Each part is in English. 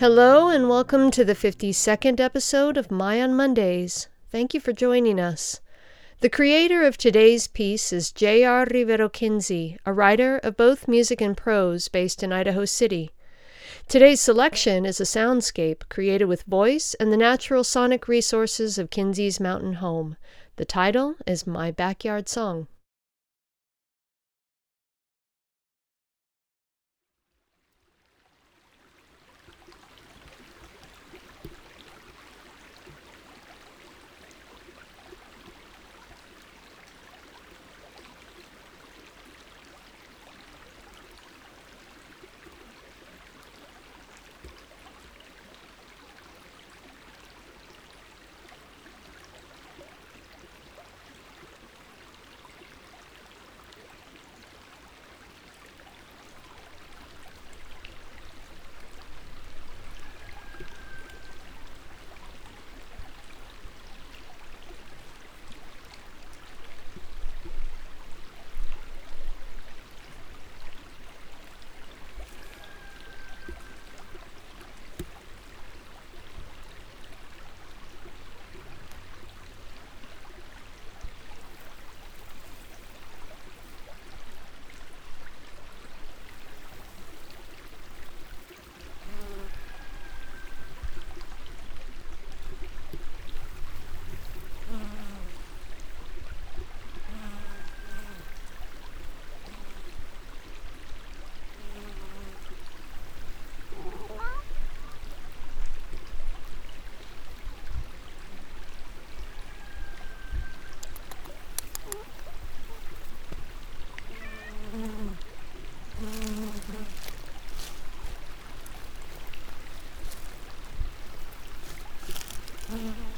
Hello, and welcome to the 52nd episode of My on Mondays. Thank you for joining us. The creator of today's piece is J.R. Rivero Kinsey, a writer of both music and prose based in Idaho City. Today's selection is a soundscape created with voice and the natural sonic resources of Kinsey's mountain home. The title is My Backyard Song. Mm-hmm.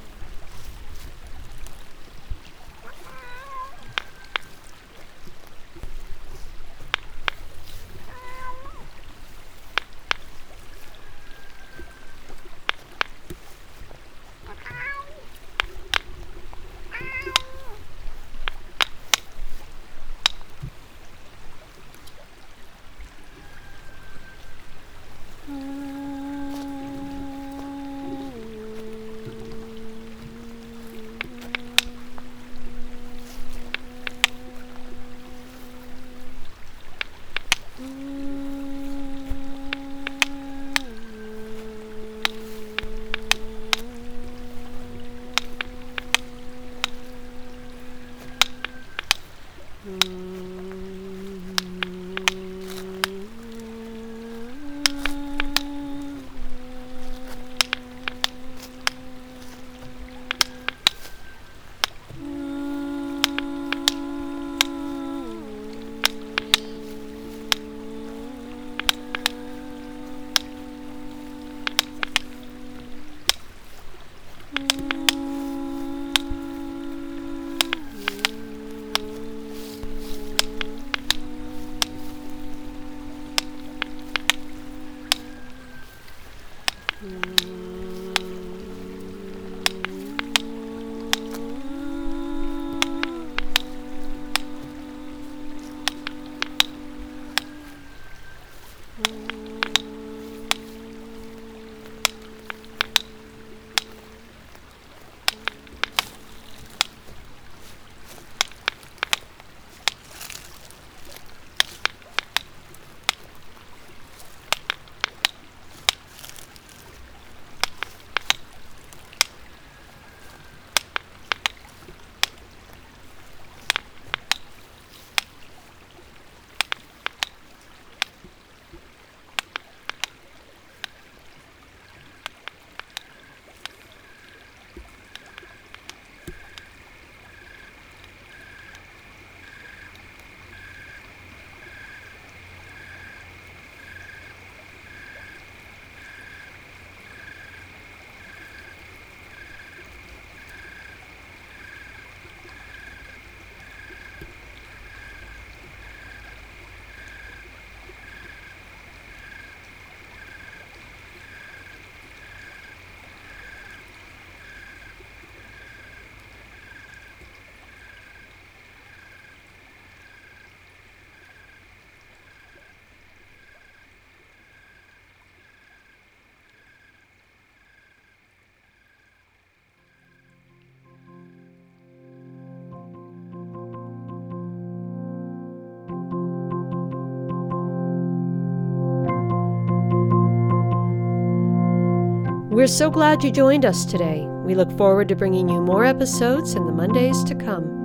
Mm-hmm. 嗯。We're so glad you joined us today. We look forward to bringing you more episodes in the Mondays to come.